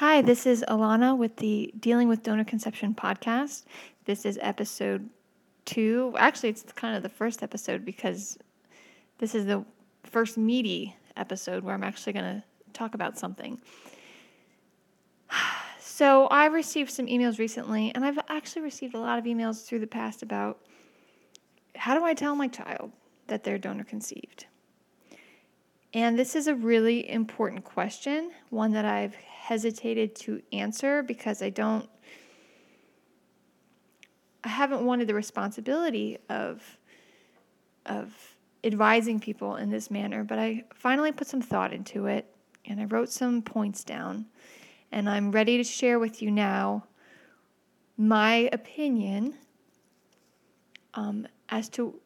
Hi, this is Alana with the Dealing with Donor Conception podcast. This is episode two. Actually, it's kind of the first episode because this is the first meaty episode where I'm actually going to talk about something. So, I've received some emails recently, and I've actually received a lot of emails through the past about how do I tell my child that they're donor conceived? And this is a really important question, one that I've hesitated to answer because I don't, I haven't wanted the responsibility of, of advising people in this manner, but I finally put some thought into it and I wrote some points down. And I'm ready to share with you now my opinion um, as to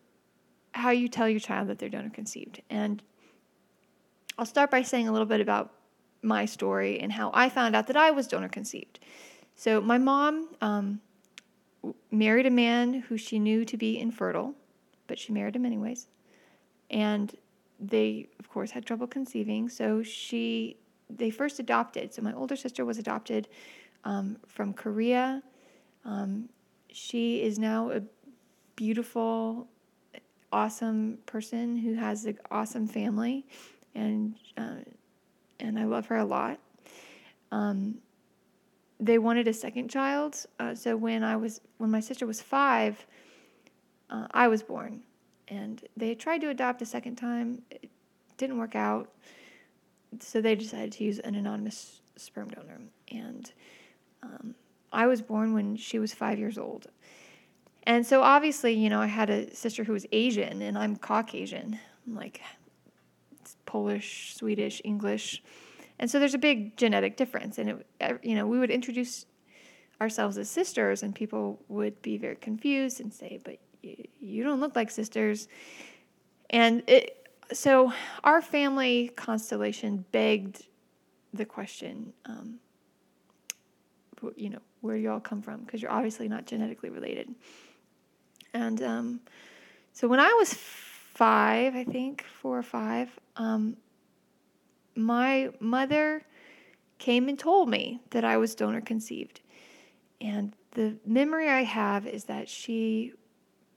how you tell your child that they're donor conceived. And I'll start by saying a little bit about my story and how I found out that I was donor conceived. So, my mom um, married a man who she knew to be infertile, but she married him anyways. And they, of course, had trouble conceiving. So, she they first adopted. So, my older sister was adopted um, from Korea. Um, she is now a beautiful, awesome person who has an awesome family and uh, and I love her a lot. Um, they wanted a second child, uh, so when I was when my sister was five, uh, I was born, and they tried to adopt a second time. It didn't work out, so they decided to use an anonymous sperm donor, and um, I was born when she was five years old. And so obviously, you know, I had a sister who was Asian, and I'm Caucasian. I'm like Polish, Swedish, English. And so there's a big genetic difference. And, it, you know, we would introduce ourselves as sisters, and people would be very confused and say, but you don't look like sisters. And it, so our family constellation begged the question, um, you know, where you all come from? Because you're obviously not genetically related. And um, so when I was five, I think, four or five, um, my mother came and told me that I was donor conceived. And the memory I have is that she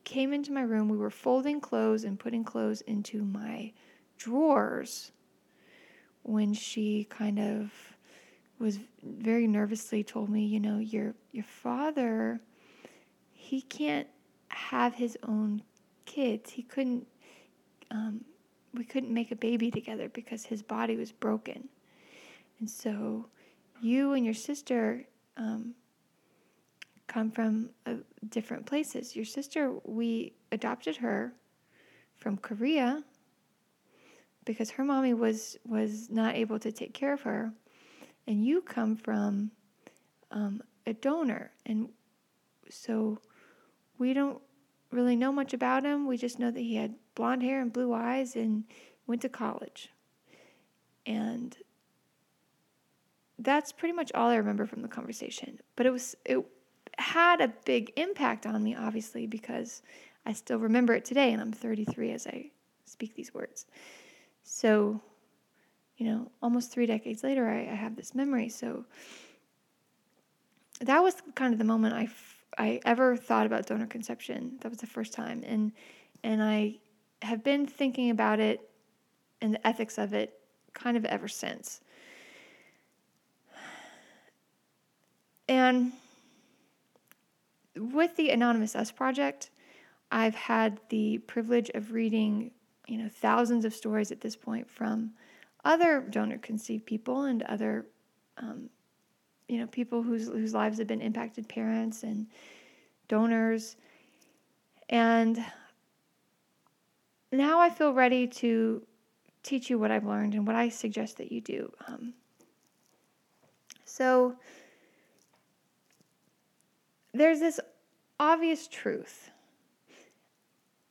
came into my room. We were folding clothes and putting clothes into my drawers when she kind of was very nervously told me, you know, your your father he can't have his own kids. He couldn't um, we couldn't make a baby together because his body was broken. And so you and your sister um, come from uh, different places. Your sister, we adopted her from Korea because her mommy was was not able to take care of her, and you come from um, a donor, and so we don't really know much about him. We just know that he had blonde hair and blue eyes and went to college. And that's pretty much all I remember from the conversation. But it was it had a big impact on me obviously because I still remember it today and I'm 33 as I speak these words. So, you know, almost 3 decades later I, I have this memory. So that was kind of the moment I I ever thought about donor conception. That was the first time, and and I have been thinking about it and the ethics of it kind of ever since. And with the Anonymous Us project, I've had the privilege of reading, you know, thousands of stories at this point from other donor conceived people and other um, you know people whose whose lives have been impacted, parents and donors, and now I feel ready to teach you what I've learned and what I suggest that you do. Um, so there's this obvious truth.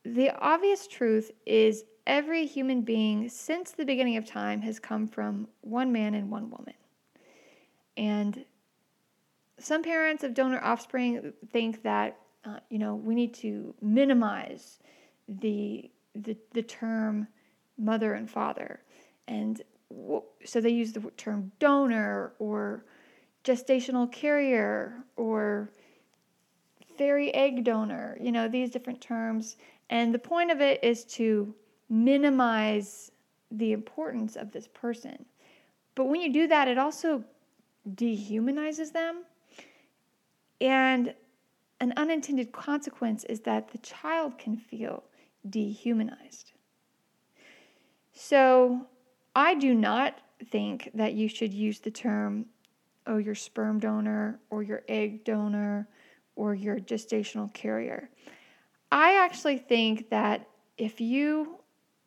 The obvious truth is every human being since the beginning of time has come from one man and one woman. And some parents of donor offspring think that uh, you know we need to minimize the the, the term mother and father, and so they use the term donor or gestational carrier or fairy egg donor, you know, these different terms. And the point of it is to minimize the importance of this person. But when you do that, it also dehumanizes them. And an unintended consequence is that the child can feel dehumanized. So I do not think that you should use the term, oh, your sperm donor or your egg donor or your gestational carrier. I actually think that if you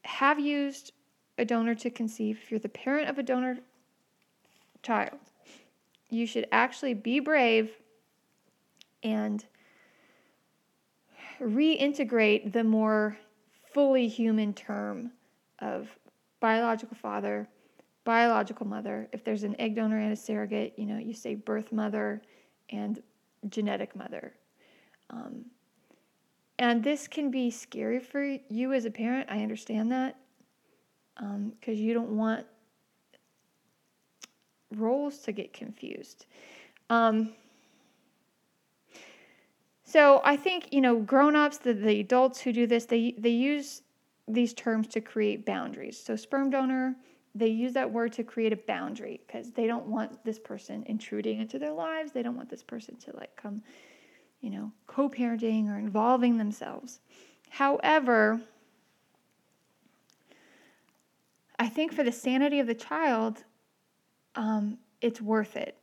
have used a donor to conceive, if you're the parent of a donor child, you should actually be brave and reintegrate the more fully human term of biological father, biological mother. If there's an egg donor and a surrogate, you know, you say birth mother and genetic mother. Um, and this can be scary for you as a parent. I understand that because um, you don't want roles to get confused. Um, so I think you know, grown-ups, the, the adults who do this, they they use these terms to create boundaries. So sperm donor, they use that word to create a boundary because they don't want this person intruding into their lives. They don't want this person to like come, you know, co-parenting or involving themselves. However, I think for the sanity of the child, um, it's worth it.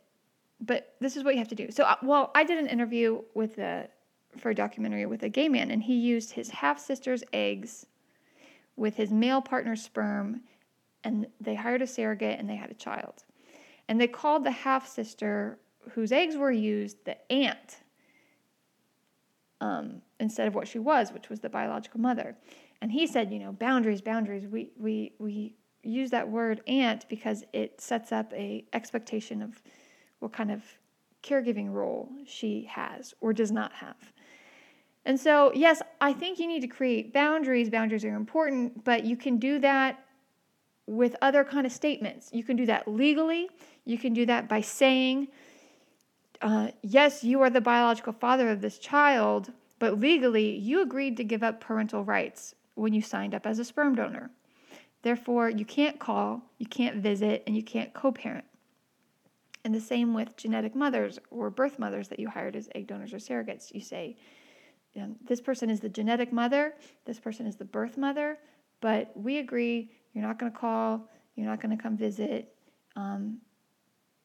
But this is what you have to do. So, uh, well, I did an interview with a for a documentary with a gay man, and he used his half sister's eggs with his male partner's sperm, and they hired a surrogate and they had a child. And they called the half sister whose eggs were used the aunt um, instead of what she was, which was the biological mother. And he said, you know, boundaries, boundaries. We we we use that word aunt because it sets up a expectation of what kind of caregiving role she has or does not have. And so, yes, I think you need to create boundaries. Boundaries are important, but you can do that with other kind of statements. You can do that legally. You can do that by saying, uh, yes, you are the biological father of this child, but legally, you agreed to give up parental rights when you signed up as a sperm donor. Therefore, you can't call, you can't visit, and you can't co parent. And the same with genetic mothers or birth mothers that you hired as egg donors or surrogates. You say, this person is the genetic mother, this person is the birth mother, but we agree you're not going to call, you're not going to come visit. Um,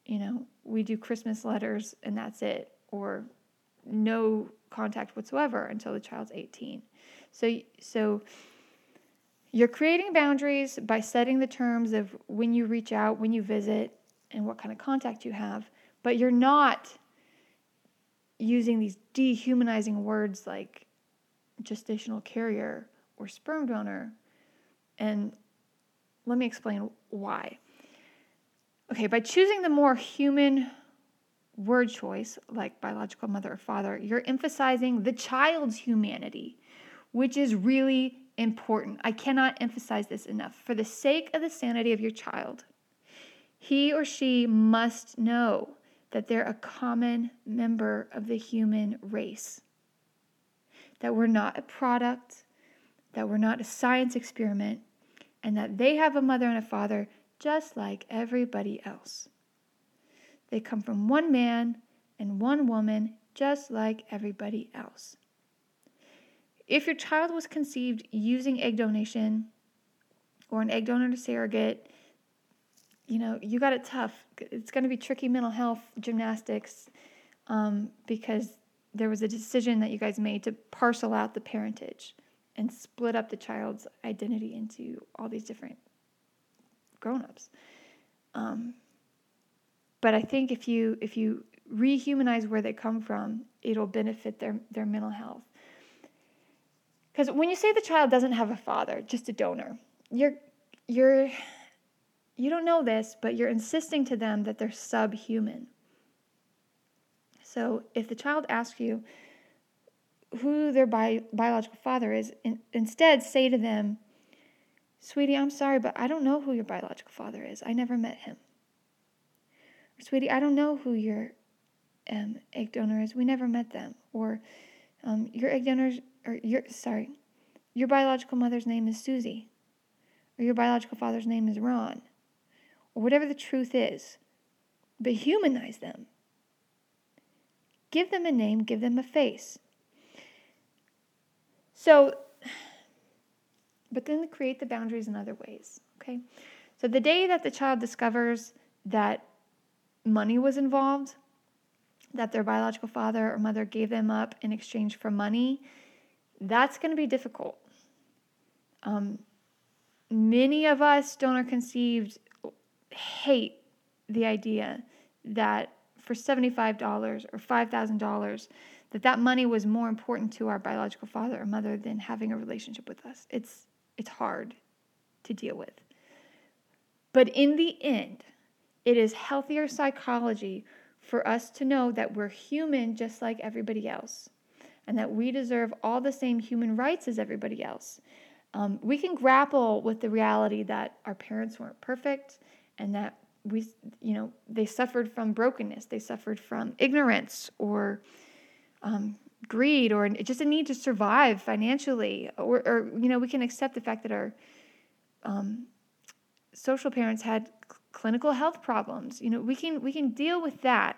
you know, we do Christmas letters and that's it, or no contact whatsoever until the child's 18. So, so you're creating boundaries by setting the terms of when you reach out, when you visit, and what kind of contact you have, but you're not using these dehumanizing words like gestational carrier or sperm donor. And let me explain why. Okay, by choosing the more human word choice, like biological mother or father, you're emphasizing the child's humanity, which is really important. I cannot emphasize this enough. For the sake of the sanity of your child, he or she must know that they're a common member of the human race. That we're not a product, that we're not a science experiment, and that they have a mother and a father just like everybody else. They come from one man and one woman just like everybody else. If your child was conceived using egg donation or an egg donor to surrogate, you know, you got it tough. It's going to be tricky mental health gymnastics um, because there was a decision that you guys made to parcel out the parentage and split up the child's identity into all these different grown-ups. Um, but I think if you if you rehumanize where they come from, it'll benefit their their mental health. Because when you say the child doesn't have a father, just a donor, you're you're you don't know this, but you're insisting to them that they're subhuman. So if the child asks you who their bi- biological father is, in- instead say to them, Sweetie, I'm sorry, but I don't know who your biological father is. I never met him. sweetie, I don't know who your um, egg donor is. We never met them. Or um, your egg donors, or your, sorry, your biological mother's name is Susie. Or your biological father's name is Ron. Whatever the truth is. But humanize them. Give them a name, give them a face. So, but then create the boundaries in other ways, okay? So the day that the child discovers that money was involved, that their biological father or mother gave them up in exchange for money, that's going to be difficult. Um, many of us, donor conceived, hate the idea that for $75 or $5,000 that that money was more important to our biological father or mother than having a relationship with us. It's it's hard to deal with. But in the end, it is healthier psychology for us to know that we're human just like everybody else and that we deserve all the same human rights as everybody else. Um, we can grapple with the reality that our parents weren't perfect and that we, you know, they suffered from brokenness, they suffered from ignorance or um, greed or just a need to survive financially, or, or, you know, we can accept the fact that our um, social parents had clinical health problems. You know, we can we can deal with that.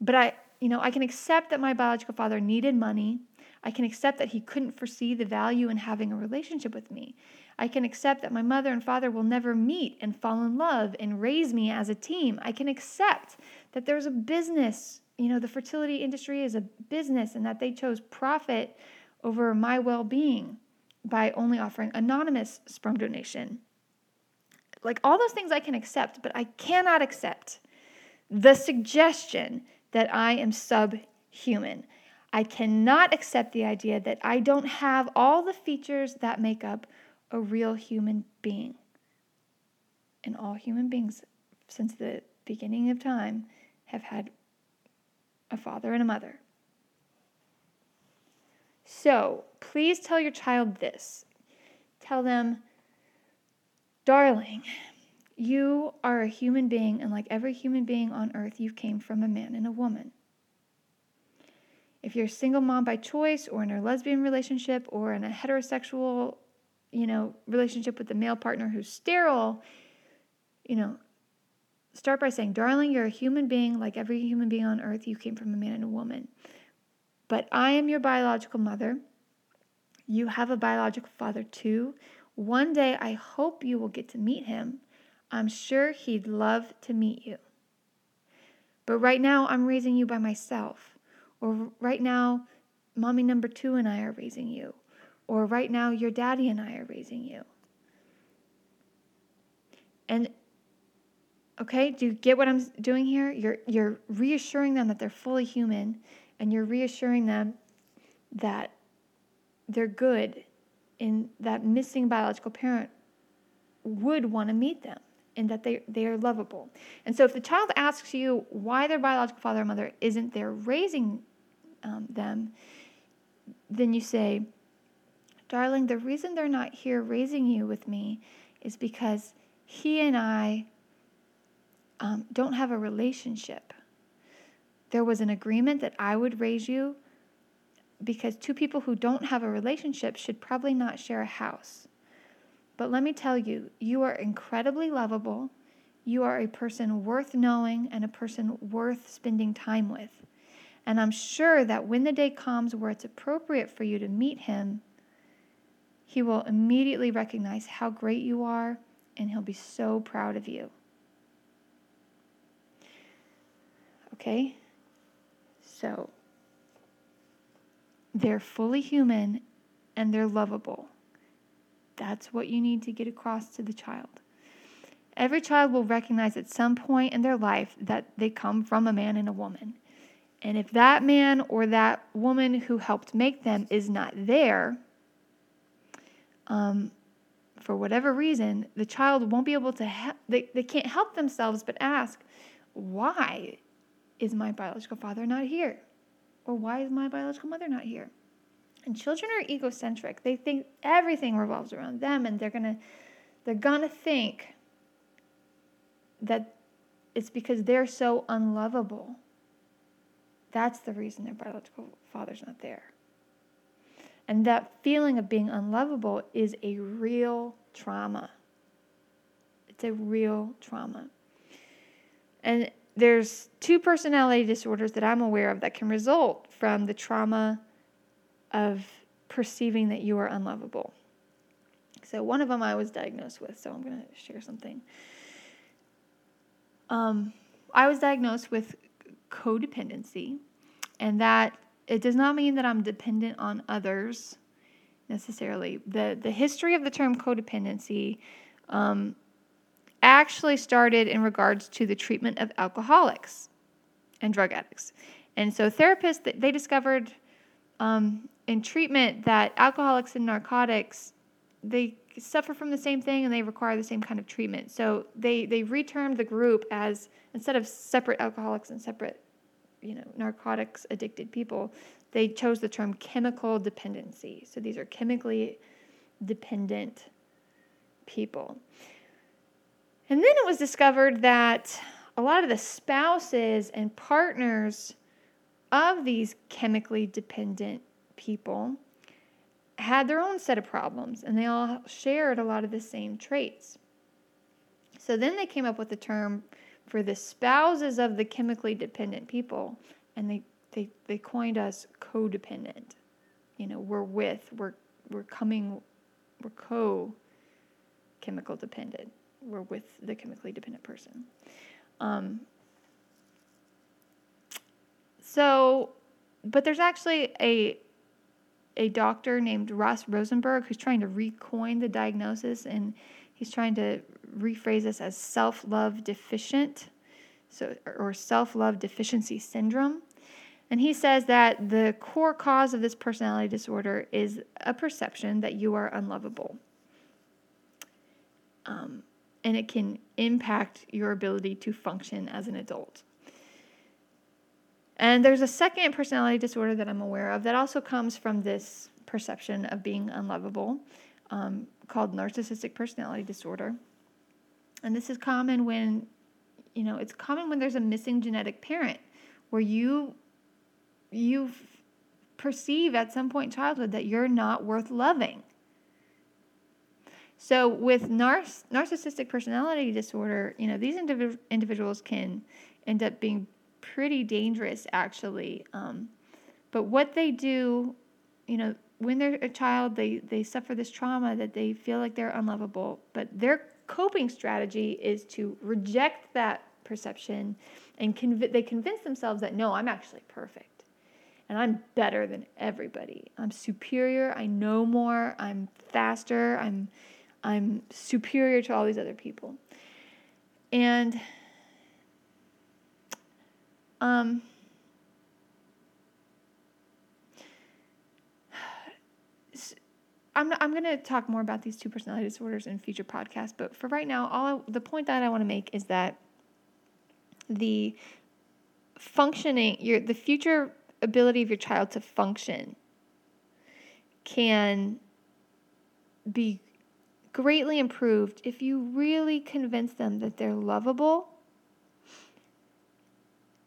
But I, you know, I can accept that my biological father needed money. I can accept that he couldn't foresee the value in having a relationship with me. I can accept that my mother and father will never meet and fall in love and raise me as a team. I can accept that there's a business, you know, the fertility industry is a business and that they chose profit over my well being by only offering anonymous sperm donation. Like all those things I can accept, but I cannot accept the suggestion that I am subhuman. I cannot accept the idea that I don't have all the features that make up a real human being. And all human beings, since the beginning of time, have had a father and a mother. So please tell your child this. Tell them, Darling, you are a human being, and like every human being on earth, you came from a man and a woman. If you're a single mom by choice, or in a lesbian relationship, or in a heterosexual, you know, relationship with the male partner who's sterile, you know, start by saying, Darling, you're a human being like every human being on earth. You came from a man and a woman. But I am your biological mother. You have a biological father too. One day, I hope you will get to meet him. I'm sure he'd love to meet you. But right now, I'm raising you by myself. Or right now, mommy number two and I are raising you. Or right now, your daddy and I are raising you. And okay, do you get what I'm doing here? You're, you're reassuring them that they're fully human and you're reassuring them that they're good and that missing biological parent would want to meet them and that they, they are lovable. And so if the child asks you why their biological father or mother isn't there raising um, them, then you say, Darling, the reason they're not here raising you with me is because he and I um, don't have a relationship. There was an agreement that I would raise you because two people who don't have a relationship should probably not share a house. But let me tell you, you are incredibly lovable. You are a person worth knowing and a person worth spending time with. And I'm sure that when the day comes where it's appropriate for you to meet him, he will immediately recognize how great you are and he'll be so proud of you. Okay? So, they're fully human and they're lovable. That's what you need to get across to the child. Every child will recognize at some point in their life that they come from a man and a woman. And if that man or that woman who helped make them is not there, um, for whatever reason, the child won't be able to, he- they, they can't help themselves but ask, why is my biological father not here? Or why is my biological mother not here? And children are egocentric. They think everything revolves around them and they're going to they're going to think that it's because they're so unlovable. That's the reason their biological father's not there. And that feeling of being unlovable is a real trauma. It's a real trauma. And there's two personality disorders that I'm aware of that can result from the trauma of perceiving that you are unlovable. So, one of them I was diagnosed with, so I'm going to share something. Um, I was diagnosed with codependency, and that it does not mean that I'm dependent on others necessarily. The, the history of the term codependency um, actually started in regards to the treatment of alcoholics and drug addicts. And so therapists, they discovered um, in treatment that alcoholics and narcotics, they suffer from the same thing and they require the same kind of treatment. So they, they retermed the group as, instead of separate alcoholics and separate, you know, narcotics addicted people, they chose the term chemical dependency. So these are chemically dependent people. And then it was discovered that a lot of the spouses and partners of these chemically dependent people had their own set of problems and they all shared a lot of the same traits. So then they came up with the term for the spouses of the chemically dependent people and they, they, they coined us codependent. You know, we're with, we're, we're coming, we're co chemical dependent We're with the chemically dependent person. Um, so, but there's actually a a doctor named Ross Rosenberg who's trying to recoin the diagnosis and he's trying to rephrase this as self-love deficient so or self-love deficiency syndrome and he says that the core cause of this personality disorder is a perception that you are unlovable um, and it can impact your ability to function as an adult. And there's a second personality disorder that I'm aware of that also comes from this perception of being unlovable um, called narcissistic personality disorder. And this is common when, you know, it's common when there's a missing genetic parent where you you perceive at some point in childhood that you're not worth loving so with narcissistic personality disorder, you know, these indiv- individuals can end up being pretty dangerous actually. Um, but what they do, you know, when they're a child, they, they suffer this trauma that they feel like they're unlovable. But their coping strategy is to reject that perception and conv- they convince themselves that no, I'm actually perfect and I'm better than everybody. I'm superior. I know more. I'm faster. I'm I'm superior to all these other people. And um, I'm, I'm going to talk more about these two personality disorders in future podcasts, but for right now, all I, the point that I want to make is that the functioning, your the future ability of your child to function can be greatly improved if you really convince them that they're lovable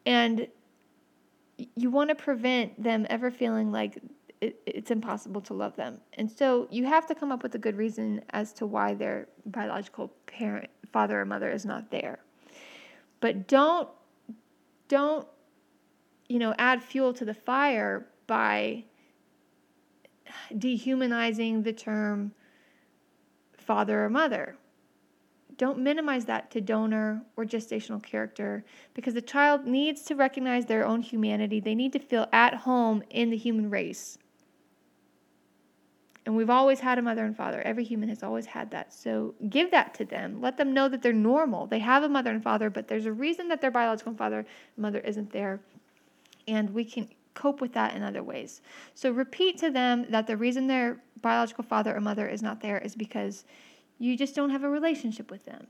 and you want to prevent them ever feeling like it, it's impossible to love them. And so you have to come up with a good reason as to why their biological parent, father or mother is not there. But don't don't you know add fuel to the fire by dehumanizing the term father or mother. Don't minimize that to donor or gestational carrier because the child needs to recognize their own humanity. They need to feel at home in the human race. And we've always had a mother and father. Every human has always had that. So give that to them. Let them know that they're normal. They have a mother and father, but there's a reason that their biological father mother isn't there. And we can cope with that in other ways. So repeat to them that the reason their biological father or mother is not there is because you just don't have a relationship with them.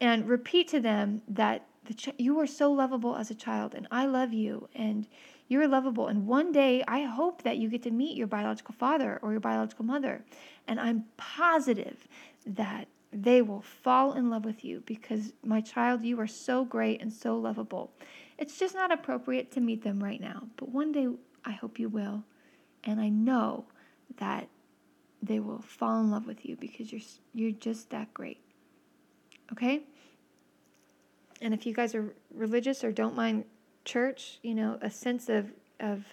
And repeat to them that the ch- you are so lovable as a child, and I love you, and you're lovable. And one day, I hope that you get to meet your biological father or your biological mother. And I'm positive that they will fall in love with you because, my child, you are so great and so lovable. It's just not appropriate to meet them right now, but one day I hope you will. And I know that they will fall in love with you because you're you're just that great. Okay? And if you guys are religious or don't mind church, you know, a sense of of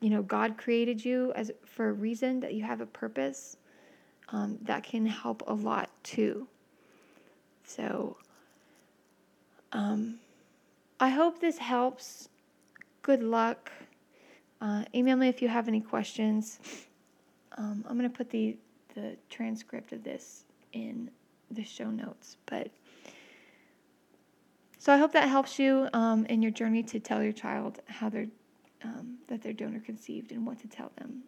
you know, God created you as for a reason that you have a purpose um, that can help a lot too. So, um, I hope this helps. Good luck. Uh, email me if you have any questions. Um, I'm going to put the, the transcript of this in the show notes. But so I hope that helps you um, in your journey to tell your child how they're um, that they're donor conceived and what to tell them.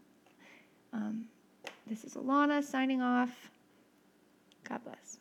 Um, this is Alana signing off. God bless.